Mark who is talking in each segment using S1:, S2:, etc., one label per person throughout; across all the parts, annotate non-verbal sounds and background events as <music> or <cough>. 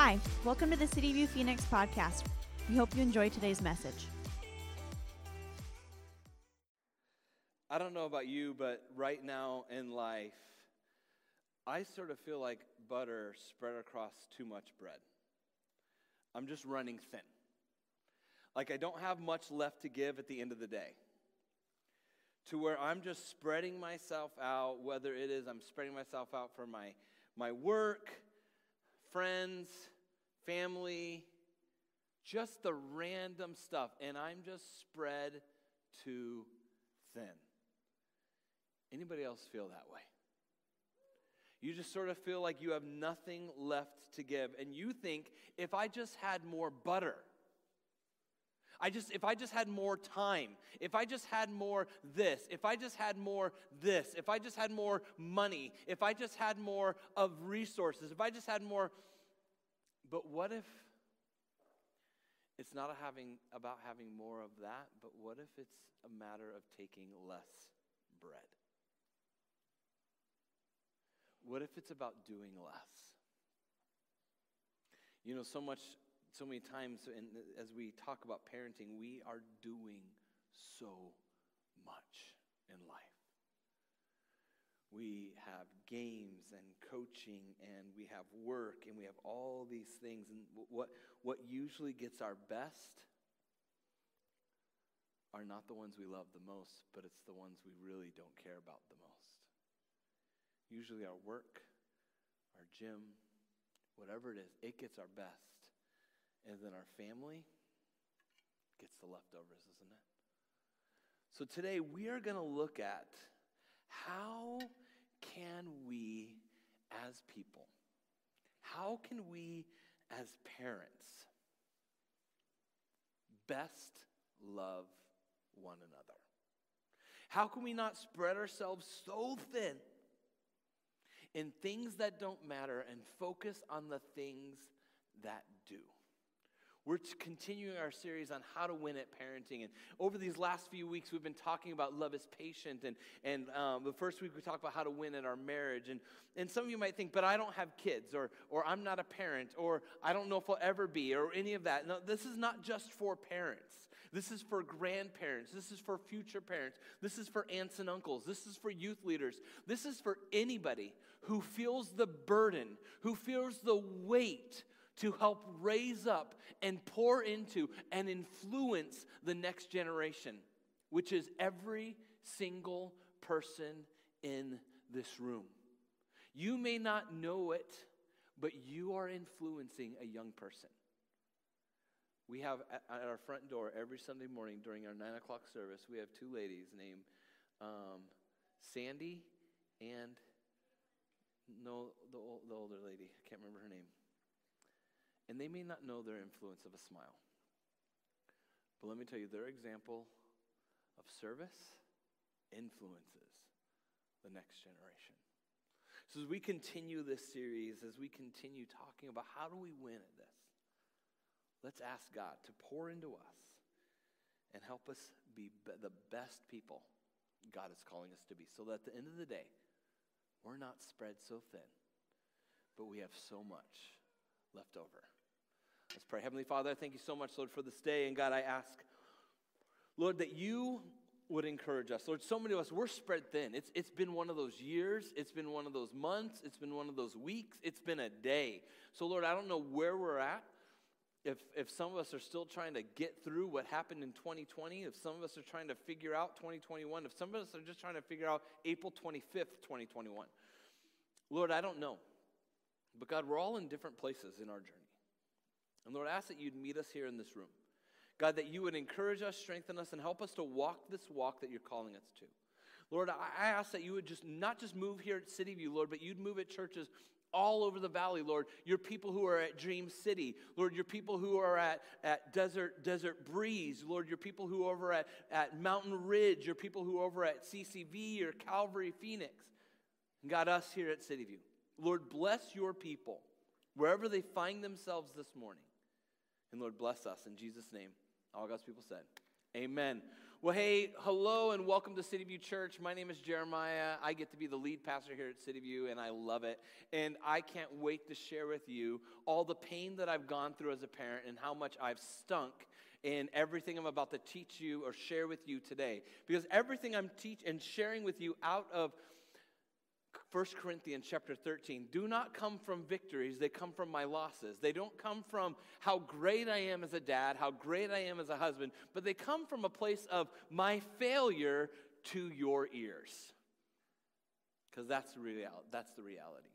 S1: Hi, welcome to the City View Phoenix podcast. We hope you enjoy today's message.
S2: I don't know about you, but right now in life, I sort of feel like butter spread across too much bread. I'm just running thin. Like I don't have much left to give at the end of the day. To where I'm just spreading myself out, whether it is I'm spreading myself out for my, my work, friends, family, just the random stuff. And I'm just spread too thin. Anybody else feel that way? You just sort of feel like you have nothing left to give. And you think, if I just had more butter, I just, if I just had more time, if I just had more this, if I just had more this, if I just had more money, if I just had more of resources, if I just had more. But what if it's not having, about having more of that, but what if it's a matter of taking less bread? What if it's about doing less? You know, so much, so many times, as we talk about parenting, we are doing so much in life. We have games and coaching, and we have work, and we have all these things. And what, what usually gets our best are not the ones we love the most, but it's the ones we really don't care about the most usually our work, our gym, whatever it is, it gets our best. And then our family gets the leftovers, isn't it? So today we are going to look at how can we as people, how can we as parents best love one another? How can we not spread ourselves so thin in things that don't matter and focus on the things that do. We're continuing our series on how to win at parenting. And over these last few weeks, we've been talking about love is patient. And, and um, the first week, we talked about how to win at our marriage. And, and some of you might think, but I don't have kids, or, or I'm not a parent, or I don't know if I'll ever be, or any of that. No, this is not just for parents. This is for grandparents. This is for future parents. This is for aunts and uncles. This is for youth leaders. This is for anybody who feels the burden, who feels the weight to help raise up and pour into and influence the next generation, which is every single person in this room. You may not know it, but you are influencing a young person. We have at our front door every Sunday morning during our nine o'clock service, we have two ladies named um, Sandy and no, the, the older lady. I can't remember her name. And they may not know their influence of a smile. But let me tell you, their example of service influences the next generation. So, as we continue this series, as we continue talking about how do we win at this, Let's ask God to pour into us and help us be the best people God is calling us to be. So that at the end of the day, we're not spread so thin, but we have so much left over. Let's pray. Heavenly Father, I thank you so much, Lord, for this day. And God, I ask, Lord, that you would encourage us. Lord, so many of us, we're spread thin. It's, it's been one of those years, it's been one of those months, it's been one of those weeks, it's been a day. So, Lord, I don't know where we're at if, if some of us are still trying to get through what happened in 2020, if some of us are trying to figure out 2021, if some of us are just trying to figure out April 25th, 2021, Lord, I don't know. But God, we're all in different places in our journey. And Lord, I ask that you'd meet us here in this room. God, that you would encourage us, strengthen us, and help us to walk this walk that you're calling us to. Lord, I ask that you would just not just move here at City View, Lord, but you'd move at churches all over the valley, Lord. Your people who are at Dream City, Lord, your people who are at, at Desert, Desert Breeze, Lord, your people who are over at, at Mountain Ridge, your people who are over at CCV or Calvary Phoenix, God, us here at City View. Lord, bless your people wherever they find themselves this morning. And Lord, bless us in Jesus' name. All God's people said, Amen. Well, hey, hello and welcome to City View Church. My name is Jeremiah. I get to be the lead pastor here at City View, and I love it. And I can't wait to share with you all the pain that I've gone through as a parent and how much I've stunk in everything I'm about to teach you or share with you today. Because everything I'm teaching and sharing with you out of 1 Corinthians chapter 13 do not come from victories, they come from my losses. They don't come from how great I am as a dad, how great I am as a husband, but they come from a place of my failure to your ears. Because that's the reality. That's the reality.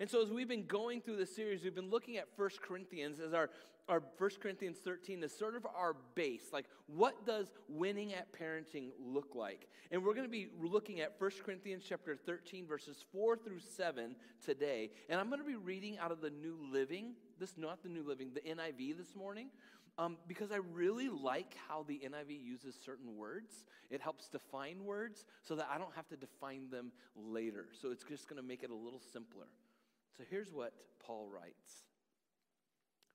S2: And so, as we've been going through this series, we've been looking at 1 Corinthians as our, our 1 Corinthians 13 is sort of our base. Like, what does winning at parenting look like? And we're going to be looking at 1 Corinthians chapter 13, verses 4 through 7 today. And I'm going to be reading out of the New Living, this not the New Living, the NIV this morning. Um, because I really like how the NIV uses certain words. It helps define words so that I don't have to define them later. So it's just going to make it a little simpler. So here's what Paul writes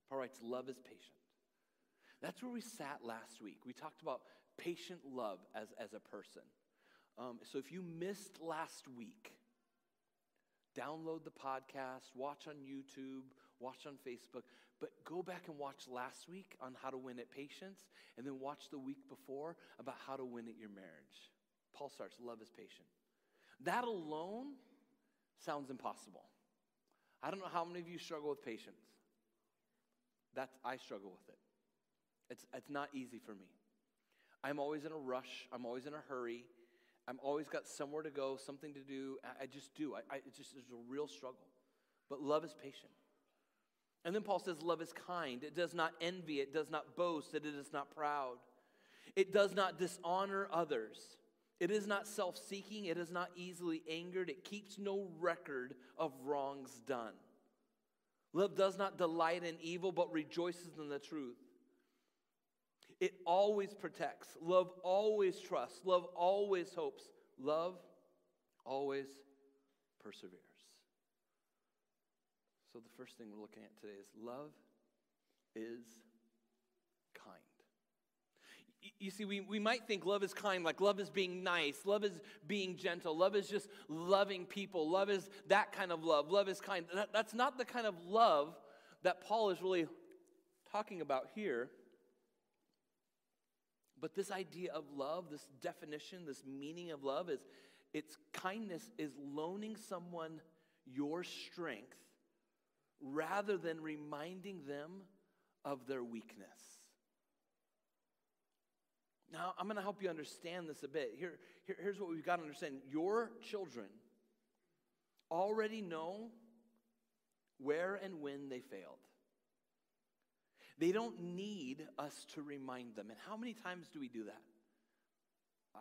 S2: Paul writes, Love is patient. That's where we sat last week. We talked about patient love as, as a person. Um, so if you missed last week, download the podcast, watch on YouTube, watch on Facebook, but go back and watch last week on how to win at patience, and then watch the week before about how to win at your marriage. Paul starts, love is patient. That alone sounds impossible. I don't know how many of you struggle with patience. That's, I struggle with it. It's, it's not easy for me. I'm always in a rush. I'm always in a hurry. I'm always got somewhere to go, something to do. I, just do. I, I, just is a real struggle. But love is patient. And then Paul says, Love is kind. It does not envy. It does not boast. It is not proud. It does not dishonor others. It is not self seeking, it is not easily angered, it keeps no record of wrongs done. Love does not delight in evil, but rejoices in the truth. It always protects. Love always trusts. Love always hopes. Love always perseveres. So, the first thing we're looking at today is love is you see, we, we might think love is kind, like love is being nice, love is being gentle, love is just loving people, love is that kind of love, love is kind. That, that's not the kind of love that Paul is really talking about here. But this idea of love, this definition, this meaning of love is its kindness is loaning someone your strength rather than reminding them of their weakness. Now, I'm going to help you understand this a bit. Here, here, here's what we've got to understand your children already know where and when they failed. They don't need us to remind them. And how many times do we do that?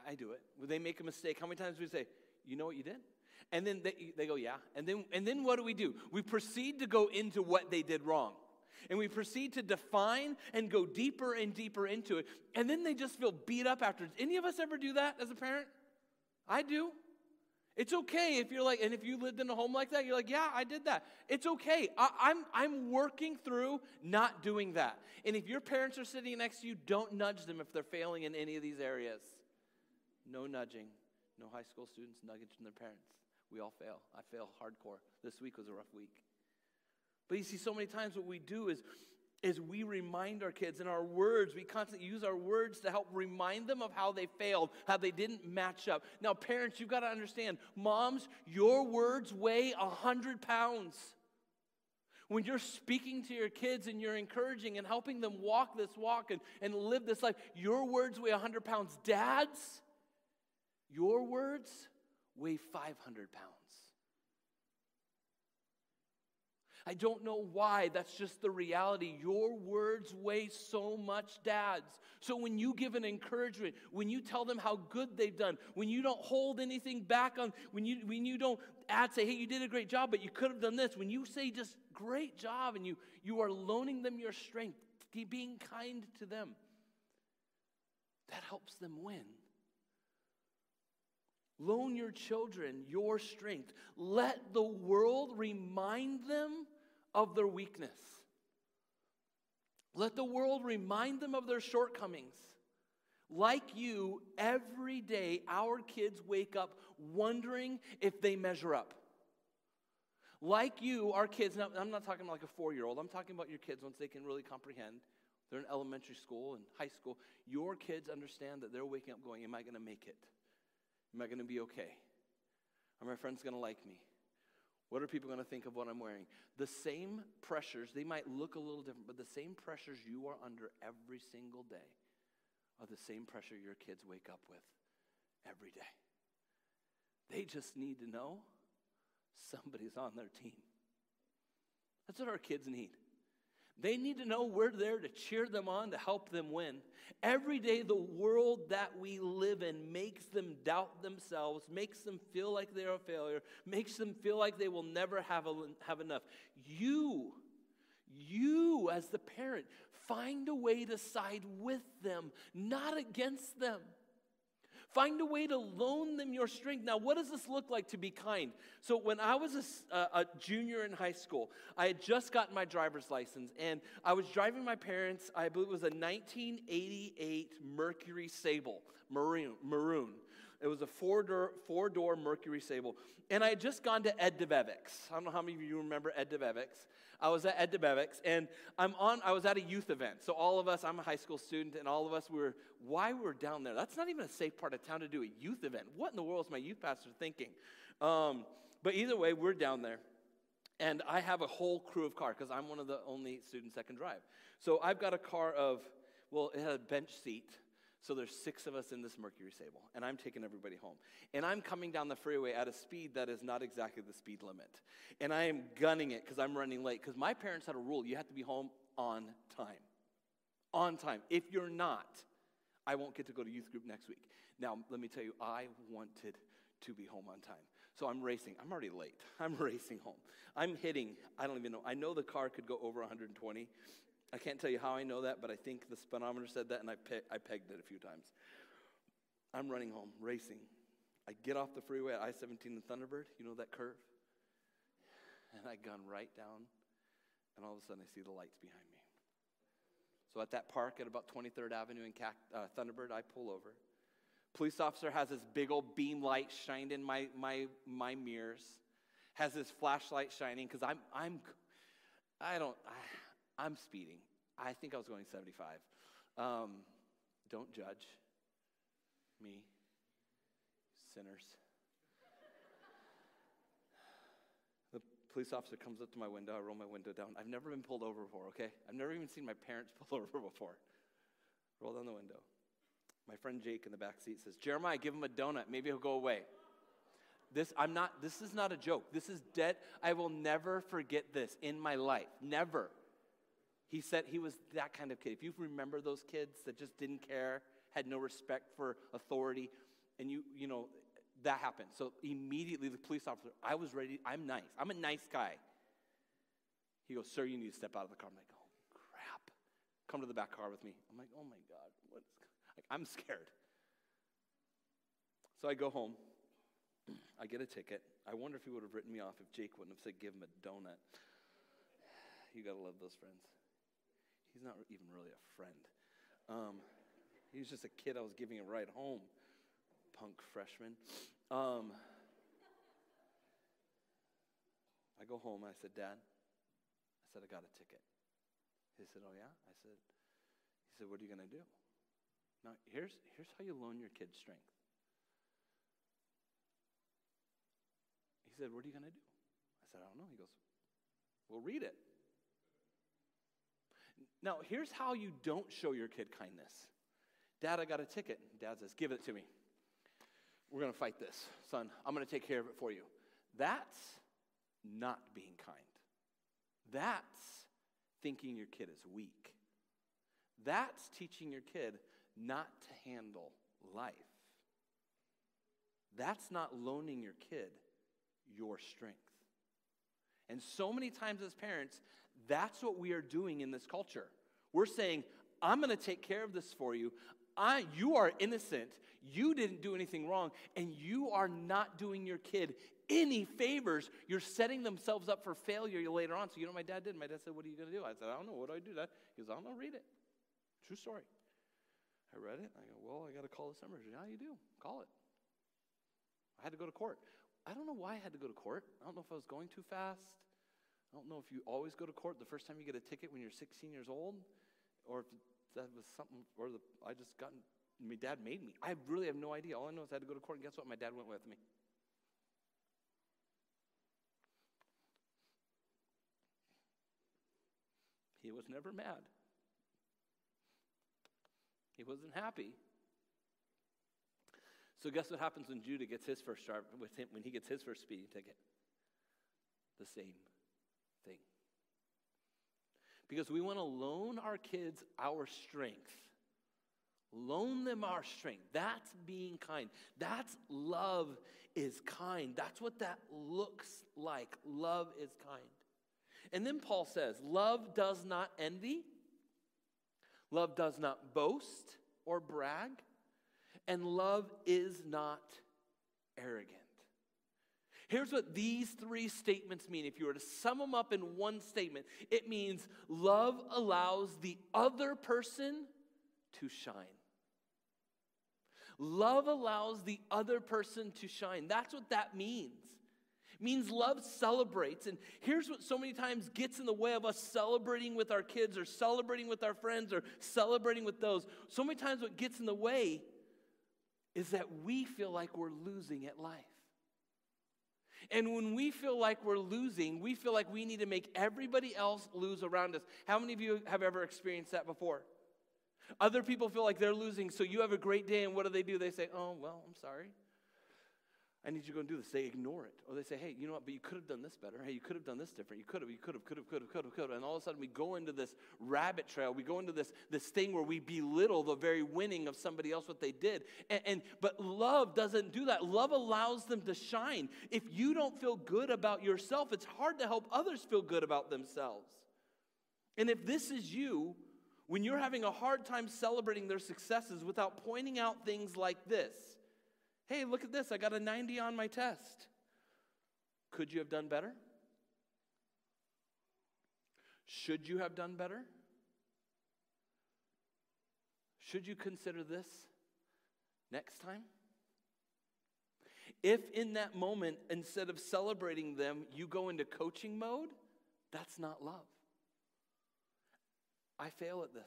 S2: I do it. When they make a mistake, how many times do we say, You know what you did? And then they, they go, Yeah. And then, and then what do we do? We proceed to go into what they did wrong. And we proceed to define and go deeper and deeper into it. And then they just feel beat up afterwards. Any of us ever do that as a parent? I do. It's okay if you're like, and if you lived in a home like that, you're like, yeah, I did that. It's okay. I, am I'm, I'm working through not doing that. And if your parents are sitting next to you, don't nudge them if they're failing in any of these areas. No nudging. No high school students nudging their parents. We all fail. I fail hardcore. This week was a rough week. But you see, so many times what we do is, is we remind our kids in our words, we constantly use our words to help remind them of how they failed, how they didn't match up. Now, parents, you've got to understand, moms, your words weigh a hundred pounds. When you're speaking to your kids and you're encouraging and helping them walk this walk and, and live this life, your words weigh 100 pounds. Dads, your words weigh 500 pounds. I don't know why. That's just the reality. Your words weigh so much, dads. So when you give an encouragement, when you tell them how good they've done, when you don't hold anything back on, when you when you don't add, say, hey, you did a great job, but you could have done this, when you say just great job and you you are loaning them your strength, being kind to them, that helps them win. Loan your children your strength. Let the world remind them of their weakness. Let the world remind them of their shortcomings. Like you, every day our kids wake up wondering if they measure up. Like you, our kids, now, I'm not talking about like a four year old, I'm talking about your kids once they can really comprehend. They're in elementary school and high school. Your kids understand that they're waking up going, Am I going to make it? Am I going to be okay? Are my friends going to like me? What are people going to think of what I'm wearing? The same pressures, they might look a little different, but the same pressures you are under every single day are the same pressure your kids wake up with every day. They just need to know somebody's on their team. That's what our kids need. They need to know we're there to cheer them on, to help them win. Every day, the world that we live in makes them doubt themselves, makes them feel like they're a failure, makes them feel like they will never have, a, have enough. You, you as the parent, find a way to side with them, not against them. Find a way to loan them your strength. Now, what does this look like to be kind? So, when I was a, a, junior in high school, I had just gotten my driver's license, and I was driving my parents, I believe it was a 1988 Mercury Sable, maroon. maroon. It was a four door, four door Mercury Sable. And I had just gone to Ed Debevic's. I don't know how many of you remember Ed Debevic's. I was at Ed Debevic's, and I'm on, I was at a youth event. So all of us, I'm a high school student, and all of us were, why we're down there? That's not even a safe part of town to do a youth event. What in the world is my youth pastor thinking? Um, but either way, we're down there. And I have a whole crew of car because I'm one of the only students that can drive. So I've got a car of, well, it had a bench seat so there's six of us in this Mercury Sable, and I'm taking everybody home. And I'm coming down the freeway at a speed that is not exactly the speed limit. And I am gunning it because I'm running late. Because my parents had a rule you have to be home on time. On time. If you're not, I won't get to go to youth group next week. Now, let me tell you, I wanted to be home on time. So I'm racing. I'm already late. <laughs> I'm racing home. I'm hitting, I don't even know. I know the car could go over 120. I can't tell you how I know that, but I think the speedometer said that, and I, pe- I pegged it a few times. I'm running home, racing. I get off the freeway at I 17 in Thunderbird, you know that curve? And I gun right down, and all of a sudden I see the lights behind me. So at that park at about 23rd Avenue in uh, Thunderbird, I pull over. Police officer has this big old beam light shined in my, my, my mirrors, has this flashlight shining because I'm, I'm, I don't, I, I'm speeding. I think I was going 75. Um, don't judge me, sinners. the police officer comes up to my window. I roll my window down. I've never been pulled over before, okay? I've never even seen my parents <laughs> pull over before. Roll down the window. My friend Jake in the back seat says, Jeremiah, give him a donut. Maybe he'll go away. This, I'm not, this is not a joke. This is dead. I will never forget this in my life. Never. He said he was that kind of kid. If you remember those kids that just didn't care, had no respect for authority, and you, you know, that happened. So immediately the police officer, I was ready, I'm nice. I'm a nice guy. He goes, Sir, you need to step out of the car. I'm like, Oh, crap. Come to the back car with me. I'm like, Oh my God, what's like, I'm scared. So I go home. I get a ticket. I wonder if he would have written me off if Jake wouldn't have said, Give him a donut. <sighs> You got to love those friends. He's not even really a friend. Um, he was just a kid I was giving a ride home, punk freshman. Um, I go home I said, Dad, I said, I got a ticket. He said, Oh, yeah? I said, He said, What are you going to do? Now, here's, here's how you loan your kid strength. He said, What are you going to do? I said, I don't know. He goes, Well, read it. Now, here's how you don't show your kid kindness Dad, I got a ticket. Dad says, Give it to me. We're going to fight this. Son, I'm going to take care of it for you. That's not being kind. That's thinking your kid is weak. That's teaching your kid not to handle life. That's not loaning your kid your strength. And so many times as parents, that's what we are doing in this culture. We're saying, I'm going to take care of this for you. I, you are innocent. You didn't do anything wrong, and you are not doing your kid any favors. You're setting themselves up for failure later on. So, you know what my dad did? My dad said, What are you going to do? I said, I don't know. What do I do? That? He goes, I don't know. Read it. True story. I read it. I go, well, I got to call this number. Yeah, you do. Call it. I had to go to court. I don't know why I had to go to court. I don't know if I was going too fast. I don't know if you always go to court the first time you get a ticket when you're 16 years old, or if that was something, or the, I just got, my dad made me. I really have no idea. All I know is I had to go to court, and guess what? My dad went with me. He was never mad. He wasn't happy. So guess what happens when Judah gets his first sharp with him when he gets his first speeding ticket? The same thing. Because we want to loan our kids our strength. Loan them our strength. That's being kind. That's love is kind. That's what that looks like. Love is kind. And then Paul says, Love does not envy, love does not boast or brag, and love is not arrogant. Here's what these three statements mean. If you were to sum them up in one statement, it means love allows the other person to shine. Love allows the other person to shine. That's what that means. It means love celebrates. And here's what so many times gets in the way of us celebrating with our kids or celebrating with our friends or celebrating with those. So many times, what gets in the way is that we feel like we're losing at life. And when we feel like we're losing, we feel like we need to make everybody else lose around us. How many of you have ever experienced that before? Other people feel like they're losing, so you have a great day, and what do they do? They say, Oh, well, I'm sorry. I need you to go and do this. They ignore it. Or they say, hey, you know what, but you could have done this better. Hey, you could have done this different. You could have, you could have, could have, could have, could have, could have. And all of a sudden we go into this rabbit trail. We go into this, this thing where we belittle the very winning of somebody else, what they did. And, and but love doesn't do that. Love allows them to shine. If you don't feel good about yourself, it's hard to help others feel good about themselves. And if this is you, when you're having a hard time celebrating their successes without pointing out things like this, Hey, look at this. I got a 90 on my test. Could you have done better? Should you have done better? Should you consider this next time? If in that moment, instead of celebrating them, you go into coaching mode, that's not love. I fail at this.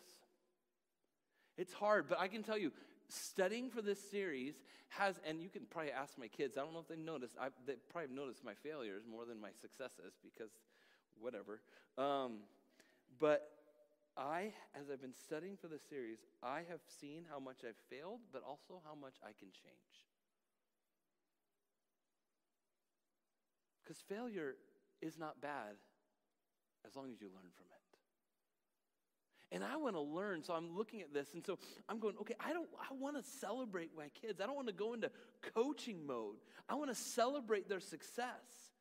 S2: It's hard, but I can tell you, studying for this series has, and you can probably ask my kids, I don't know if they noticed, I, they probably noticed my failures more than my successes because whatever. Um, but I, as I've been studying for this series, I have seen how much I've failed, but also how much I can change. Because failure is not bad as long as you learn from it. And I want to learn, so I'm looking at this, and so I'm going, okay, I don't I want to celebrate my kids. I don't want to go into coaching mode. I want to celebrate their success.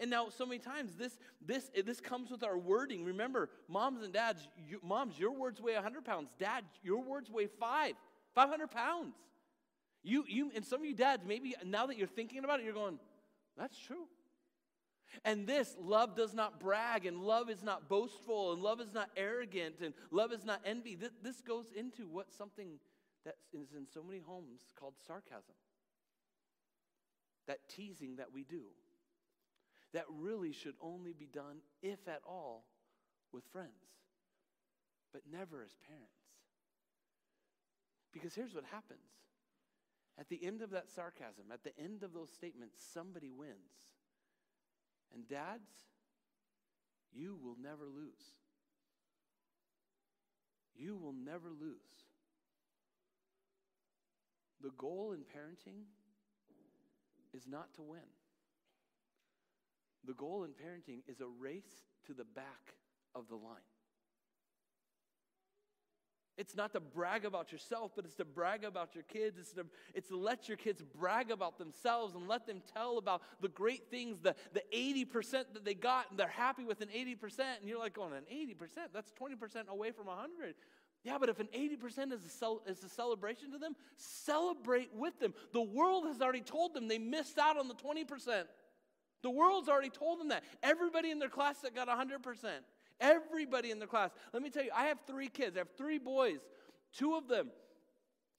S2: And now, so many times, this this this comes with our wording. Remember, moms and dads, you, moms, your words weigh 100 pounds. Dad, your words weigh five, 500 pounds. You you and some of you dads, maybe now that you're thinking about it, you're going, that's true. And this, love does not brag, and love is not boastful, and love is not arrogant, and love is not envy. This, this goes into what something that is in so many homes called sarcasm. That teasing that we do. That really should only be done, if at all, with friends, but never as parents. Because here's what happens at the end of that sarcasm, at the end of those statements, somebody wins. And dads, you will never lose. You will never lose. The goal in parenting is not to win. The goal in parenting is a race to the back of the line. It's not to brag about yourself, but it's to brag about your kids. It's to, it's to let your kids brag about themselves and let them tell about the great things, the, the 80% that they got, and they're happy with an 80%. And you're like, going, an 80%? That's 20% away from 100. Yeah, but if an 80% is a, is a celebration to them, celebrate with them. The world has already told them they missed out on the 20%. The world's already told them that. Everybody in their class that got 100%. Everybody in the class. Let me tell you, I have three kids. I have three boys. Two of them,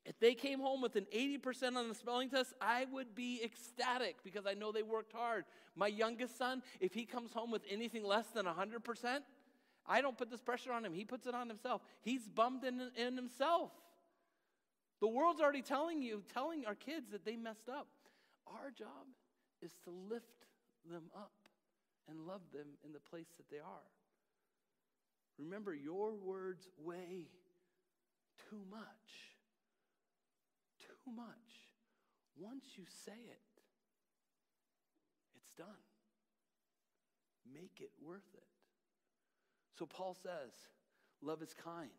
S2: If they came home with an 80% on the spelling test, I would be ecstatic because I know they worked hard. My youngest son, if he comes home with anything less than 100%, I don't put this pressure on him. He puts it on himself. He's bummed in, in himself. The world's already telling you, telling our kids that they messed up. Our job is to lift them up and love them in the place that they are. Remember, your words weigh too much. Too much. Once you say it, it's done. Make it worth it. So Paul says, love is kind.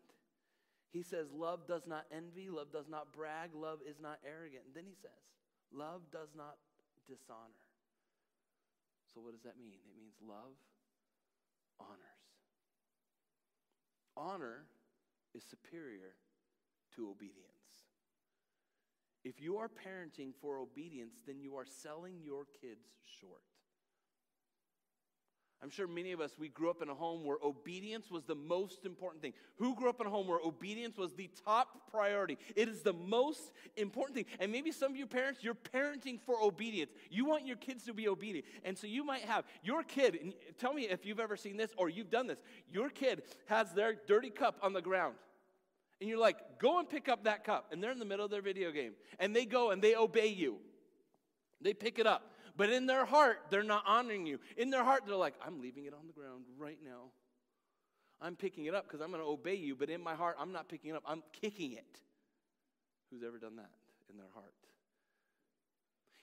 S2: He says, love does not envy, love does not brag, love is not arrogant. And then he says, love does not dishonor. So what does that mean? It means love honors. Honor is superior to obedience. If you are parenting for obedience, then you are selling your kids short. I'm sure many of us, we grew up in a home where obedience was the most important thing. Who grew up in a home where obedience was the top priority? It is the most important thing. And maybe some of you parents, you're parenting for obedience. You want your kids to be obedient. And so you might have your kid, and tell me if you've ever seen this or you've done this. Your kid has their dirty cup on the ground. And you're like, go and pick up that cup. And they're in the middle of their video game. And they go and they obey you. They pick it up. But in their heart, they're not honoring you. In their heart, they're like, I'm leaving it on the ground right now. I'm picking it up because I'm going to obey you. But in my heart, I'm not picking it up, I'm kicking it. Who's ever done that in their heart?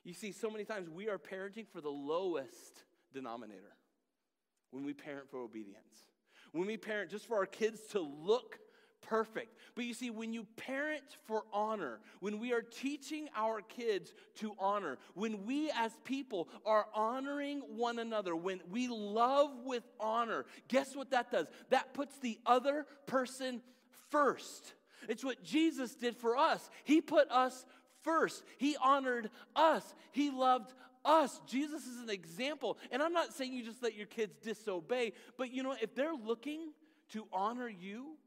S2: You see, so many times we are parenting for the lowest denominator when we parent for obedience. When we parent just for our kids to look perfect. But you see, when you parent for honor, when we are teaching our kids to honor, when we as people are honoring one another, when we love with honor, guess what that does? That puts the other person first. It's what Jesus did for us. He put us first, He honored us, He loved us. Jesus is an example. And I'm not saying you just let your kids disobey, but you know, if they're looking to honor you,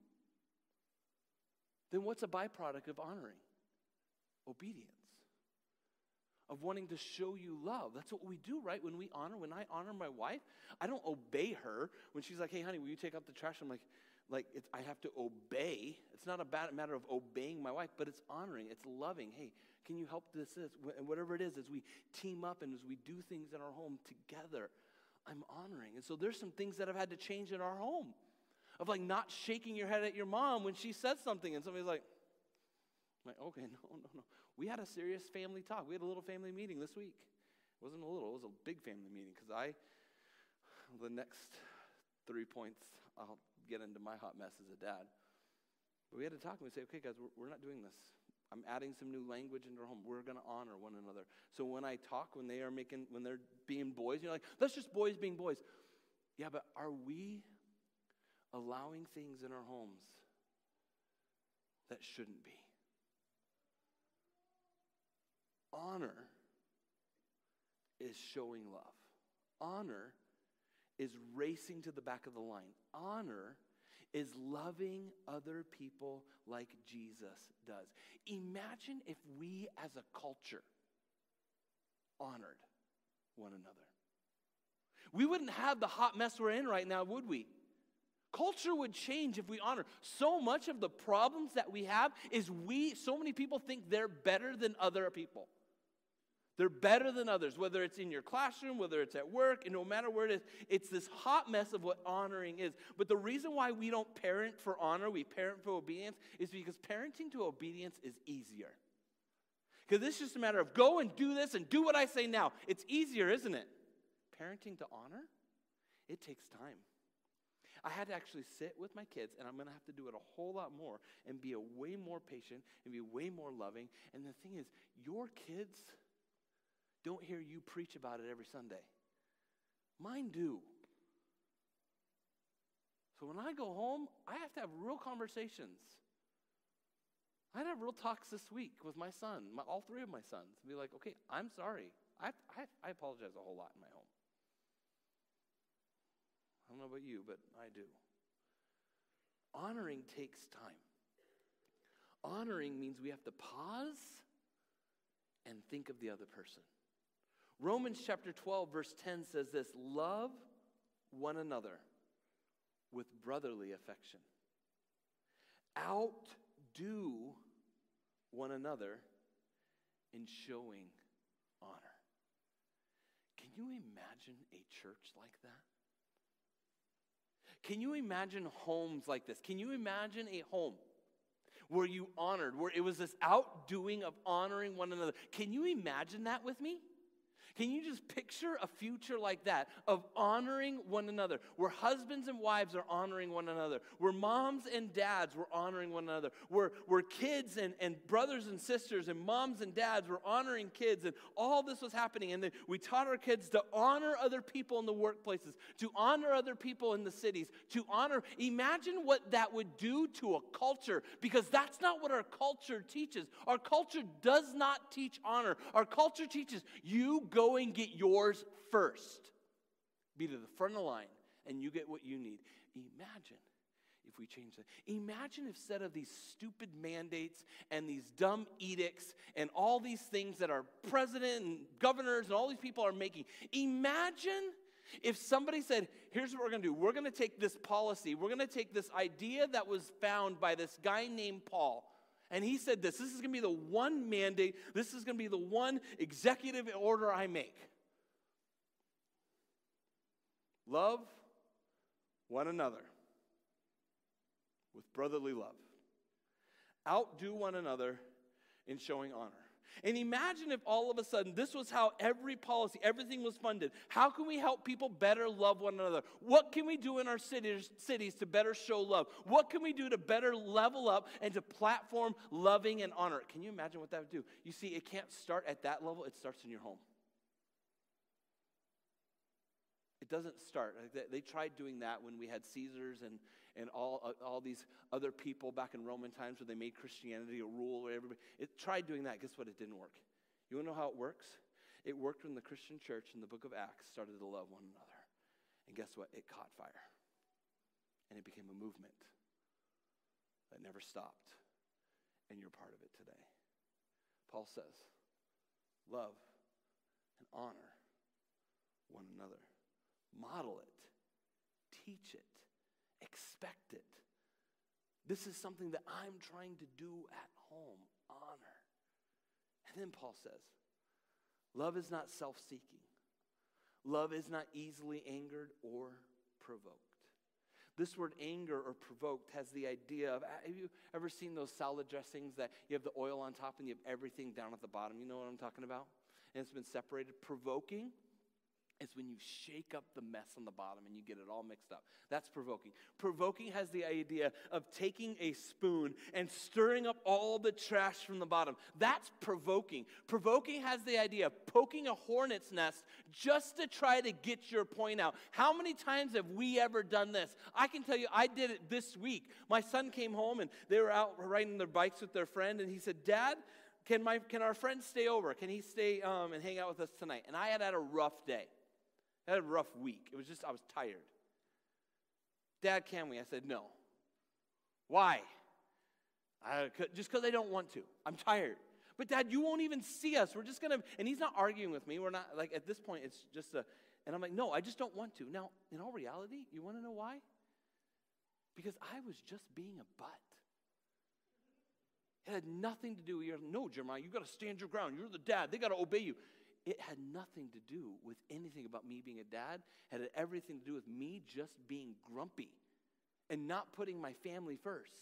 S2: then what's a byproduct of honoring? Obedience. Of wanting to show you love. That's what we do, right? When we honor, when I honor my wife, I don't obey her when she's like, hey, honey, will you take out the trash? I'm like, like I have to obey. It's not a bad matter of obeying my wife, but it's honoring, it's loving. Hey, can you help this, this? And whatever it is, as we team up and as we do things in our home together, I'm honoring. And so there's some things that have had to change in our home of like not shaking your head at your mom when she says something and somebody's like, like, okay, <laughs> no, no, no. We had a serious family talk. We had a little family meeting this week. It wasn't a little, it was a big family meeting because I, the next three points, I'll get into my hot mess as a dad. But we had to talk and we say, okay, guys, we're, we're not doing this. I'm adding some new language into our home. We're going to honor one another. So when I talk, when they are making, when they're being boys, you're like, that's just boys being boys. Yeah, but are we allowing things in our homes that shouldn't be. Honor is showing love. Honor is racing to the back of the line. Honor is loving other people like Jesus does. Imagine if we as a culture honored one another. We wouldn't have the hot mess we're in right now, would we? Culture would change if we honor. So much of the problems that we have is we, so many people think they're better than other people. They're better than others, whether it's in your classroom, whether it's at work, and no matter where it is, it's this hot mess of what honoring is. But the reason why we don't parent for honor, we parent for obedience, is because parenting to obedience is easier. Because it's just a matter of go and do this and do what I say now. It's easier, isn't it? Parenting to honor, it takes time. I had to actually sit with my kids, and I'm going to have to do it a whole lot more and be a way more patient and be way more loving. And the thing is, your kids don't hear you preach about it every Sunday. Mine do. So when I go home, I have to have real conversations. I had have real talks this week with my son, my, all three of my sons. and Be like, okay, I'm sorry. I, I, I apologize a whole lot in my home. I don't know about you, but I do. Honoring takes time. Honoring means we have to pause and think of the other person. Romans chapter 12, verse 10 says this Love one another with brotherly affection. Outdo one another in showing honor. Can you imagine a church like that? Can you imagine homes like this? Can you imagine a home where you honored, where it was this outdoing of honoring one another? Can you imagine that with me? Can you just picture a future like that of honoring one another, where husbands and wives are honoring one another, where moms and dads were honoring one another, where, where kids and, and brothers and sisters and moms and dads were honoring kids, and all this was happening. And we taught our kids to honor other people in the workplaces, to honor other people in the cities, to honor. Imagine what that would do to a culture, because that's not what our culture teaches. Our culture does not teach honor, our culture teaches you go go and get yours first. Be to the front of the line, and you get what you need. Imagine if we change that. Imagine if instead of these stupid mandates and these dumb edicts and all these things that our president and governors and all these people are making, imagine if somebody said, here's what we're going to do. We're going to take this policy, we're going to take this idea that was found by this guy named Paul, and he said this this is going to be the one mandate, this is going to be the one executive order I make. Love one another with brotherly love. Outdo one another in showing honor. And imagine if all of a sudden this was how every policy, everything was funded. How can we help people better love one another? What can we do in our cities, cities to better show love? What can we do to better level up and to platform loving and honor? Can you imagine what that would do? You see, it can't start at that level, it starts in your home. It doesn't start. They tried doing that when we had Caesars and and all, uh, all these other people back in Roman times where they made Christianity a rule. Where everybody, it tried doing that. Guess what? It didn't work. You want to know how it works? It worked when the Christian church in the book of Acts started to love one another. And guess what? It caught fire. And it became a movement that never stopped. And you're part of it today. Paul says, love and honor one another. Model it, teach it, expect it. This is something that I'm trying to do at home honor. And then Paul says, Love is not self seeking, love is not easily angered or provoked. This word anger or provoked has the idea of ah, have you ever seen those salad dressings that you have the oil on top and you have everything down at the bottom? You know what I'm talking about? And it's been separated. Provoking is when you shake up the mess on the bottom and you get it all mixed up. That's provoking. Provoking has the idea of taking a spoon and stirring up all the trash from the bottom. That's provoking. Provoking has the idea of poking a hornet's nest just to try to get your point out. How many times have we ever done this? I can tell you, I did it this week. My son came home and they were out riding their bikes with their friend, and he said, Dad, can, my, can our friend stay over? Can he stay um, and hang out with us tonight? And I had had a rough day. Had a rough week. It was just, I was tired. Dad, can we? I said, no. Why? I, just because I don't want to. I'm tired. But dad, you won't even see us. We're just going to, and he's not arguing with me. We're not, like, at this point, it's just a, and I'm like, no, I just don't want to. Now, in all reality, you want to know why? Because I was just being a butt. It had nothing to do with your, no, Jeremiah, you got to stand your ground. You're the dad. They got to obey you. It had nothing to do with anything about me being a dad. It had everything to do with me just being grumpy and not putting my family first.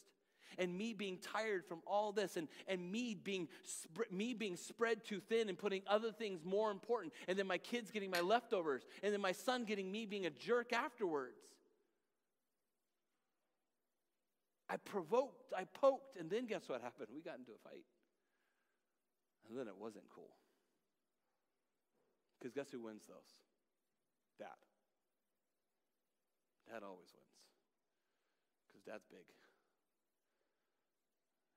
S2: And me being tired from all this, and, and me being sp- me being spread too thin and putting other things more important, and then my kids getting my leftovers, and then my son getting me being a jerk afterwards. I provoked, I poked, and then guess what happened? We got into a fight. And then it wasn't cool. Because guess who wins those? Dad. Dad always wins. Because dad's big.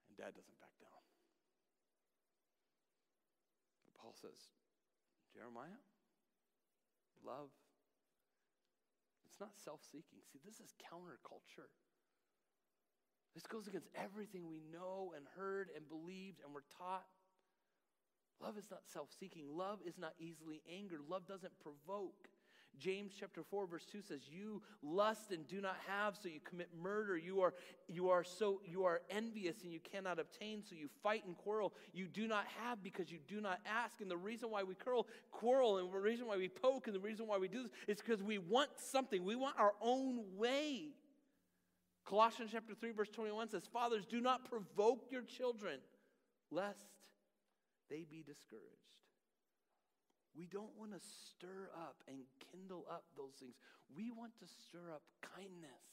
S2: And dad doesn't back down. But Paul says, Jeremiah, love. It's not self seeking. See, this is counterculture. This goes against everything we know and heard and believed and were taught. Love is not self seeking. Love is not easily angered. Love doesn't provoke. James chapter 4 verse 2 says you lust and do not have so you commit murder you are you are so you are envious and you cannot obtain so you fight and quarrel you do not have because you do not ask and the reason why we quarrel quarrel and the reason why we poke and the reason why we do this is because we want something we want our own way Colossians chapter 3 verse 21 says fathers do not provoke your children lest they be discouraged we don't want to stir up and kindle up those things. We want to stir up kindness.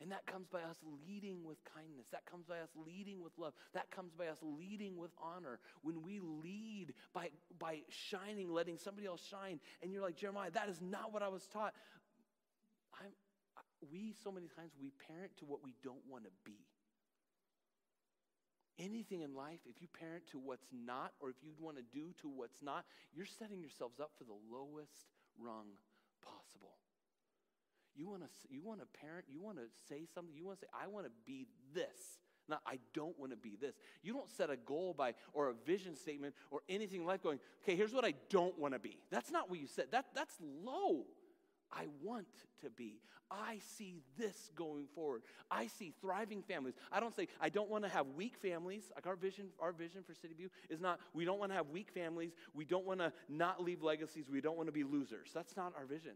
S2: And that comes by us leading with kindness. That comes by us leading with love. That comes by us leading with honor. When we lead by, by shining, letting somebody else shine, and you're like, Jeremiah, that is not what I was taught. I'm, we, so many times, we parent to what we don't want to be. Anything in life, if you parent to what's not, or if you want to do to what's not, you're setting yourselves up for the lowest rung possible. You want to you want to parent, you want to say something, you want to say, I want to be this. Not, I don't want to be this. You don't set a goal by or a vision statement or anything like going, okay, here's what I don't want to be. That's not what you said. That, that's low. I want to be. I see this going forward. I see thriving families. I don't say I don't want to have weak families. Like our vision, our vision for City View is not we don't want to have weak families. We don't want to not leave legacies. We don't want to be losers. That's not our vision.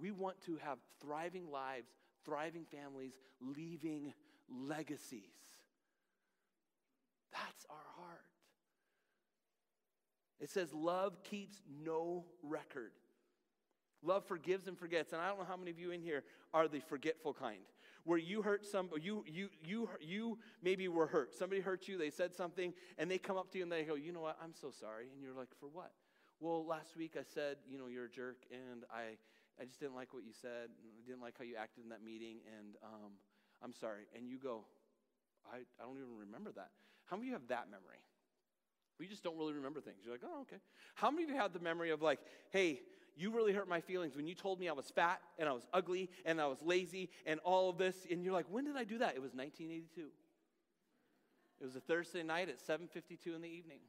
S2: We want to have thriving lives, thriving families, leaving legacies. That's our heart. It says love keeps no record. Love forgives and forgets. And I don't know how many of you in here are the forgetful kind. Where you hurt some, you, you, you, you maybe were hurt. Somebody hurt you, they said something, and they come up to you and they go, You know what? I'm so sorry. And you're like, For what? Well, last week I said, You know, you're a jerk, and I, I just didn't like what you said. I didn't like how you acted in that meeting, and um, I'm sorry. And you go, I, I don't even remember that. How many of you have that memory? We just don't really remember things. You're like, oh, okay. How many of you have the memory of like, hey, you really hurt my feelings when you told me I was fat and I was ugly and I was lazy and all of this. And you're like, when did I do that? It was 1982. It was a Thursday night at 7:52 in the evening.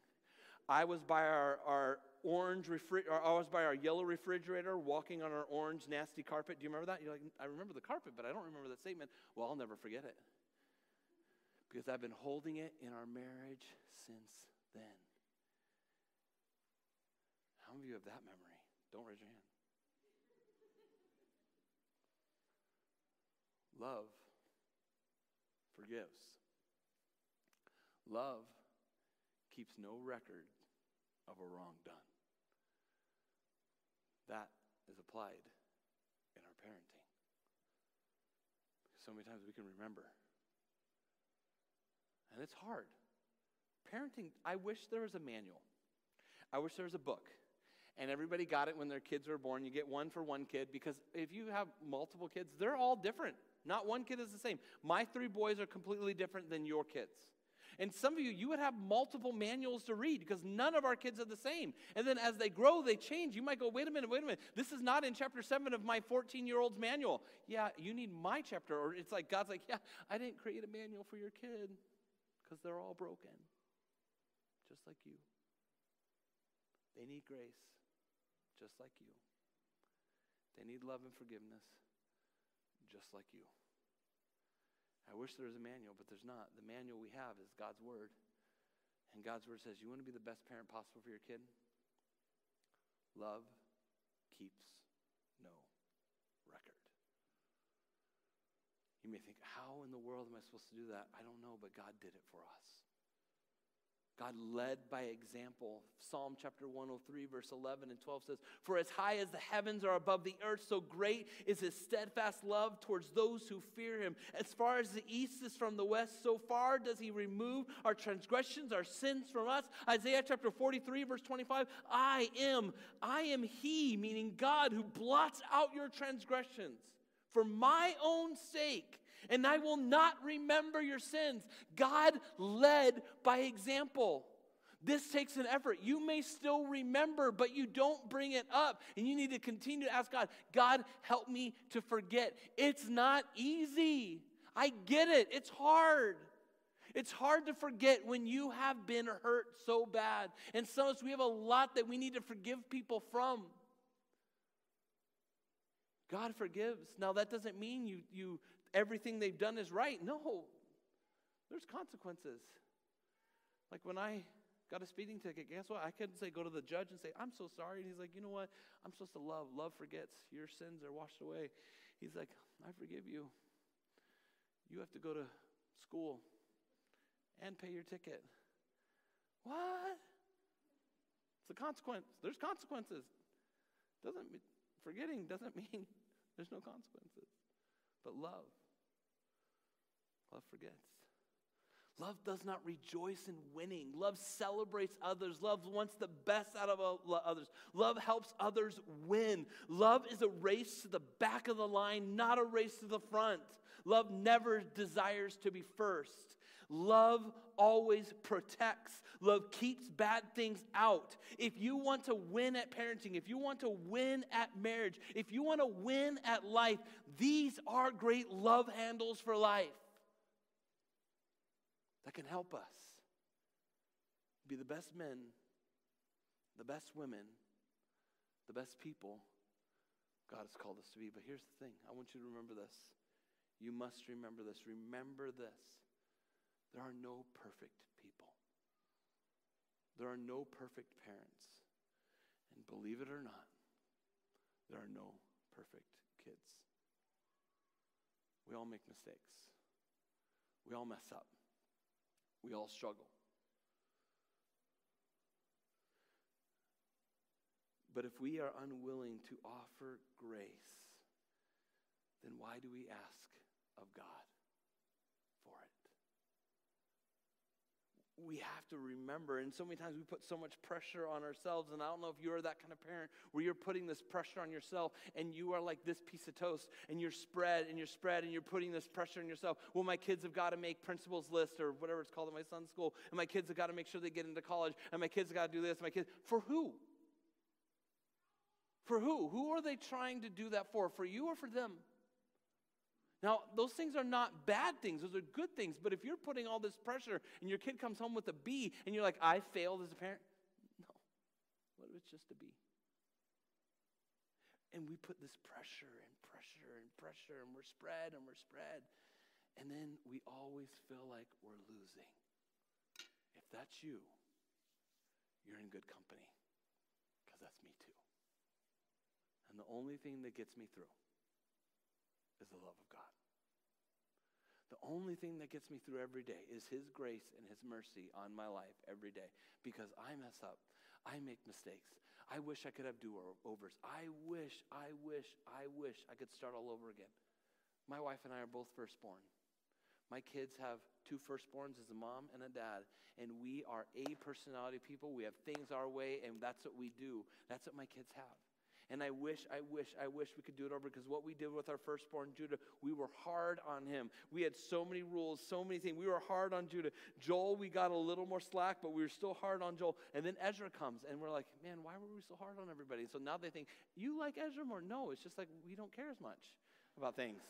S2: I was by our, our orange refrigerator, I was by our yellow refrigerator walking on our orange nasty carpet. Do you remember that? You're like, I remember the carpet, but I don't remember that statement. Well, I'll never forget it. Because I've been holding it in our marriage since then. How many of you have that memory? Don't raise your hand. Love forgives. Love keeps no record of a wrong done. That is applied in our parenting. So many times we can remember. And it's hard. Parenting, I wish there was a manual. I wish there was a book and everybody got it when their kids were born. You get one for one kid because if you have multiple kids, they're all different. Not one kid is the same. My three boys are completely different than your kids. And some of you, you would have multiple manuals to read because none of our kids are the same. And then as they grow, they change. You might go, wait a minute, wait a minute. This is not in chapter 7 of my 14 year old's manual. Yeah, you need my chapter. Or it's like God's like, yeah, I didn't create a manual for your kid because they're all broken, just like you. They need grace just like you. They need love and forgiveness, just like you. I wish there was a manual, but there's not. The manual we have is God's Word. And God's Word says, You want to be the best parent possible for your kid? Love keeps no record. You may think, How in the world am I supposed to do that? I don't know, but God did it for us. God led by example. Psalm chapter 103, verse 11 and 12 says, For as high as the heavens are above the earth, so great is his steadfast love towards those who fear him. As far as the east is from the west, so far does he remove our transgressions, our sins from us. Isaiah chapter 43, verse 25, I am, I am he, meaning God, who blots out your transgressions for my own sake and I will not remember your sins. God led by example. This takes an effort. You may still remember, but you don't bring it up. And you need to continue to ask God, God, help me to forget. It's not easy. I get it. It's hard. It's hard to forget when you have been hurt so bad. And some of us, we have a lot that we need to forgive people from. God forgives. Now, that doesn't mean you, you everything they've done is right. No, there's consequences. Like when I got a speeding ticket, guess what? I couldn't say, go to the judge and say, I'm so sorry. And he's like, you know what? I'm supposed to love. Love forgets. Your sins are washed away. He's like, I forgive you. You have to go to school and pay your ticket. What? It's a consequence. There's consequences. Doesn't forgetting doesn't <laughs> mean there's no consequences. But love, love forgets. Love does not rejoice in winning. Love celebrates others. Love wants the best out of others. Love helps others win. Love is a race to the back of the line, not a race to the front. Love never desires to be first. Love always protects. Love keeps bad things out. If you want to win at parenting, if you want to win at marriage, if you want to win at life, these are great love handles for life that can help us be the best men, the best women, the best people God has called us to be. But here's the thing I want you to remember this. You must remember this. Remember this. There are no perfect people. There are no perfect parents. And believe it or not, there are no perfect kids. We all make mistakes. We all mess up. We all struggle. But if we are unwilling to offer grace, then why do we ask of God? We have to remember, and so many times we put so much pressure on ourselves, and I don't know if you're that kind of parent where you're putting this pressure on yourself, and you are like this piece of toast, and you're spread, and you're spread, and you're putting this pressure on yourself. Well, my kids have got to make principal's list, or whatever it's called at my son's school, and my kids have got to make sure they get into college, and my kids have got to do this, my kids, for who? For who? Who are they trying to do that for? For you or for them? Now, those things are not bad things, those are good things. But if you're putting all this pressure and your kid comes home with a B and you're like, I failed as a parent, no. What if it's just a B? And we put this pressure and pressure and pressure, and we're spread and we're spread. And then we always feel like we're losing. If that's you, you're in good company, because that's me too. And the only thing that gets me through is the love of God. The only thing that gets me through every day is His grace and His mercy on my life every day because I mess up. I make mistakes. I wish I could have do overs. I wish, I wish, I wish I could start all over again. My wife and I are both firstborn. My kids have two firstborns as a mom and a dad, and we are A personality people. We have things our way, and that's what we do. That's what my kids have. And I wish, I wish, I wish we could do it over because what we did with our firstborn Judah, we were hard on him. We had so many rules, so many things. We were hard on Judah. Joel, we got a little more slack, but we were still hard on Joel. And then Ezra comes, and we're like, man, why were we so hard on everybody? So now they think, you like Ezra more? No, it's just like we don't care as much about things.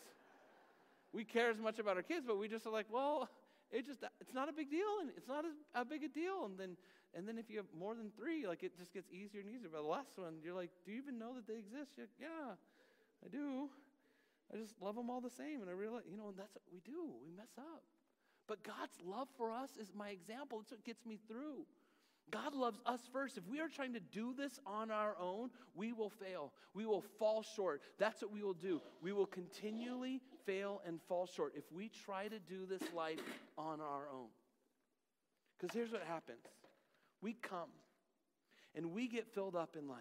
S2: we care as much about our kids, but we just are like, well, it just it's not a big deal, and it's not a, a big a deal. And then and then if you have more than three, like it just gets easier and easier. But the last one, you're like, do you even know that they exist? Like, yeah, I do. I just love them all the same. And I realize, you know, and that's what we do. We mess up. But God's love for us is my example. It's what gets me through. God loves us first. If we are trying to do this on our own, we will fail. We will fall short. That's what we will do. We will continually fail and fall short if we try to do this life on our own. Because here's what happens we come and we get filled up in life.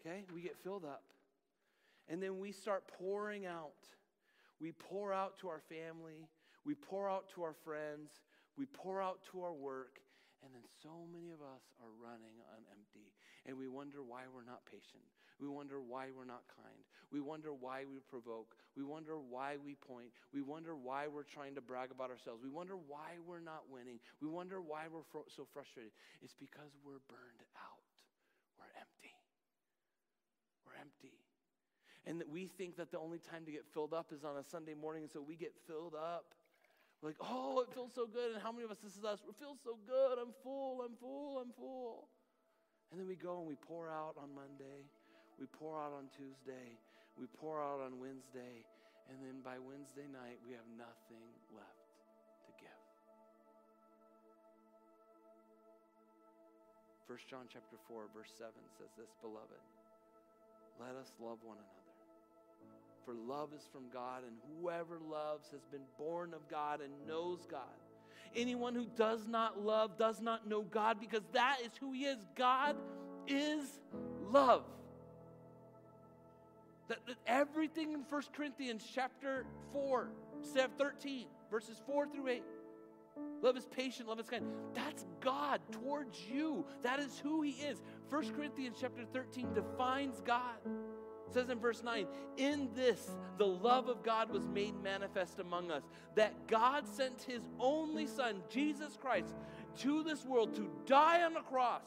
S2: Okay? We get filled up. And then we start pouring out. We pour out to our family. We pour out to our friends. We pour out to our work. And then so many of us are running on empty. And we wonder why we're not patient. We wonder why we're not kind. We wonder why we provoke. We wonder why we point. We wonder why we're trying to brag about ourselves. We wonder why we're not winning. We wonder why we're fro- so frustrated. It's because we're burned out. We're empty. We're empty. And that we think that the only time to get filled up is on a Sunday morning, and so we get filled up. We're like, oh, it feels so good. And how many of us, this is us, it feels so good. I'm full, I'm full, I'm full. And then we go and we pour out on Monday we pour out on Tuesday. We pour out on Wednesday. And then by Wednesday night, we have nothing left to give. 1 John chapter 4, verse 7 says this, Beloved, let us love one another. For love is from God, and whoever loves has been born of God and knows God. Anyone who does not love does not know God because that is who He is. God is love. That, that everything in 1 Corinthians chapter 4, 13, verses 4 through 8, love is patient, love is kind. That's God towards you. That is who He is. 1 Corinthians chapter 13 defines God. It says in verse 9, In this the love of God was made manifest among us, that God sent His only Son, Jesus Christ, to this world to die on the cross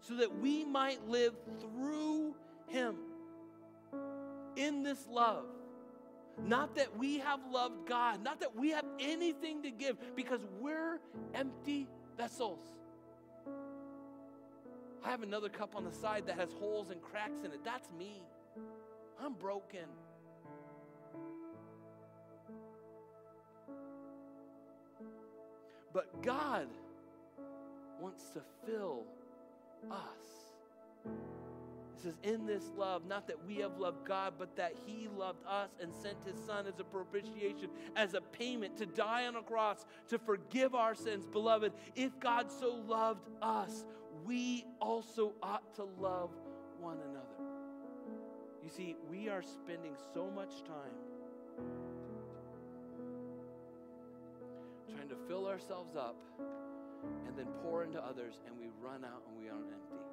S2: so that we might live through Him in this love. Not that we have loved God, not that we have anything to give, because we're empty vessels. I have another cup on the side that has holes and cracks in it. That's me. I'm broken. But God wants to fill us it says, In this love, not that we have loved God, but that He loved us and sent His Son as a propitiation, as a payment to die on a cross to forgive our sins. Beloved, if God so loved us, we also ought to love one another. You see, we are spending so much time trying to fill ourselves up and then pour into others, and we run out and we are empty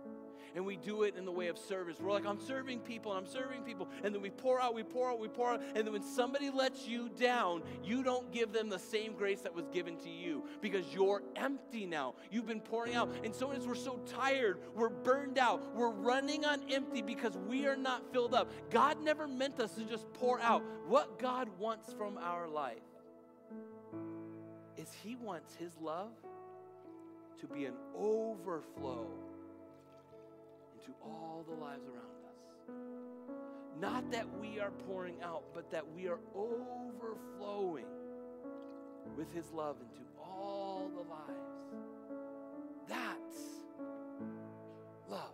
S2: and we do it in the way of service. We're like, I'm serving people, I'm serving people. And then we pour out, we pour out, we pour out. And then when somebody lets you down, you don't give them the same grace that was given to you because you're empty now. You've been pouring out. And so as we're so tired, we're burned out, we're running on empty because we are not filled up. God never meant us to just pour out. What God wants from our life is He wants His love to be an overflow to all the lives around us. Not that we are pouring out, but that we are overflowing with His love into all the lives. That's love.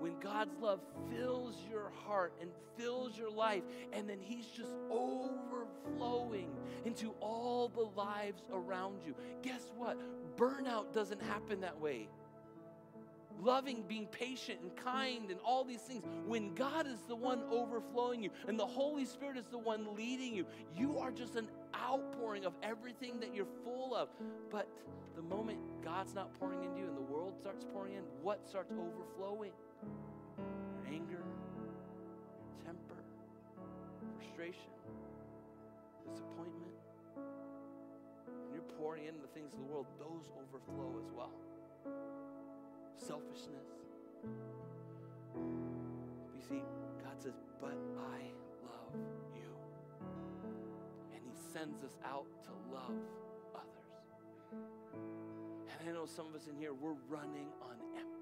S2: When God's love fills your heart and fills your life, and then He's just overflowing into all the lives around you. Guess what? Burnout doesn't happen that way loving, being patient and kind and all these things, when God is the one overflowing you and the Holy Spirit is the one leading you, you are just an outpouring of everything that you're full of. But the moment God's not pouring into you and the world starts pouring in, what starts overflowing? Your anger, your temper, frustration, disappointment. When you're pouring into the things of the world, those overflow as well selfishness. You see, God says, But I love you. And He sends us out to love others. And I know some of us in here, we're running on empty.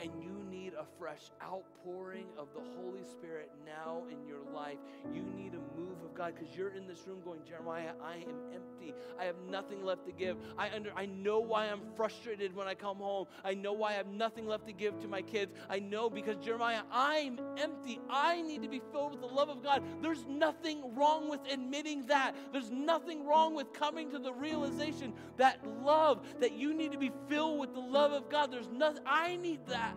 S2: And you need a fresh outpouring of the Holy Spirit now in your life. You need a move of God because you're in this room going, Jeremiah, I am empty. I have nothing left to give. I, under, I know why I'm frustrated when I come home. I know why I have nothing left to give to my kids. I know because, Jeremiah, I'm empty. I need to be filled with the love of God. There's nothing wrong with admitting that. There's nothing wrong with coming to the realization that love, that you need to be filled with the love of God. There's nothing, I need that.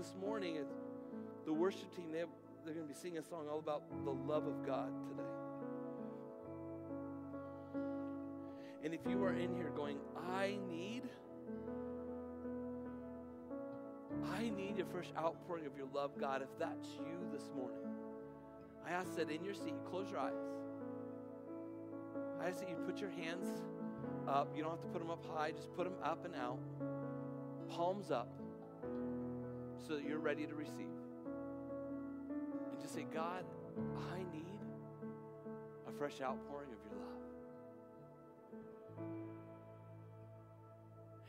S2: This morning, the worship team, they have, they're going to be singing a song all about the love of God today. And if you are in here going, I need, I need a fresh outpouring of your love, God, if that's you this morning, I ask that in your seat, close your eyes. I ask that you put your hands up. You don't have to put them up high, just put them up and out, palms up, so that you're ready to receive. And just say, God, I need a fresh outpouring of your love.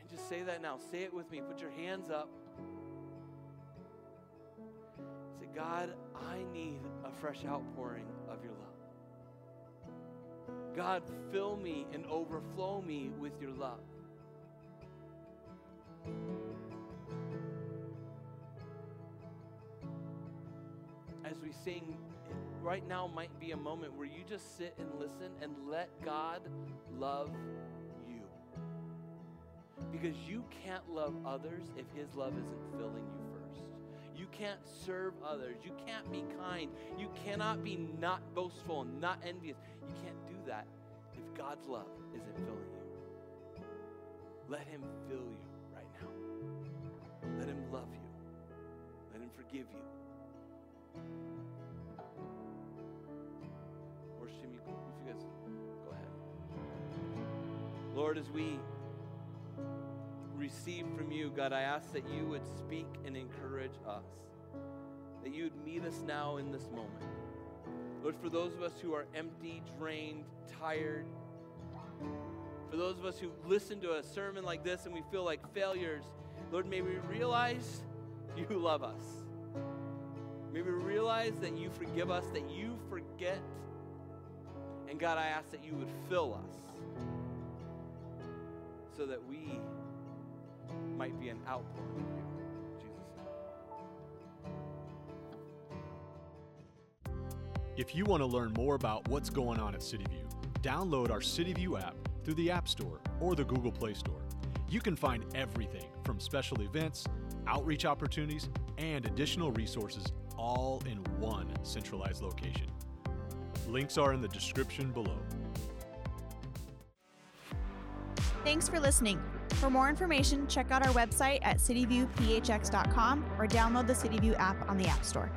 S2: And just say that now. Say it with me. Put your hands up. Say, God, I need a fresh outpouring of your love. God, fill me and overflow me with your love. As we sing, right now might be a moment where you just sit and listen and let God love you. Because you can't love others if His love isn't filling you first. You can't serve others. You can't be kind. You cannot be not boastful and not envious. You can't do that if God's love isn't filling you. Let Him fill you right now. Let Him love you. Let Him forgive you. Worship you, if you guys go ahead. Lord, as we receive from you, God, I ask that you would speak and encourage us, that you would meet us now in this moment. Lord, for those of us who are empty, drained, tired, for those of us who listen to a sermon like this and we feel like failures, Lord, may we realize <laughs> you love us. Realize that you forgive us, that you forget. And God, I ask that you would fill us so that we might be an outpouring of you. Jesus'
S3: If you want to learn more about what's going on at CityView, download our CityView app through the App Store or the Google Play Store. You can find everything from special events, outreach opportunities, and additional resources all in one centralized location. Links are in the description below.
S1: Thanks for listening. For more information, check out our website at cityviewphx.com or download the CityView app on the App Store.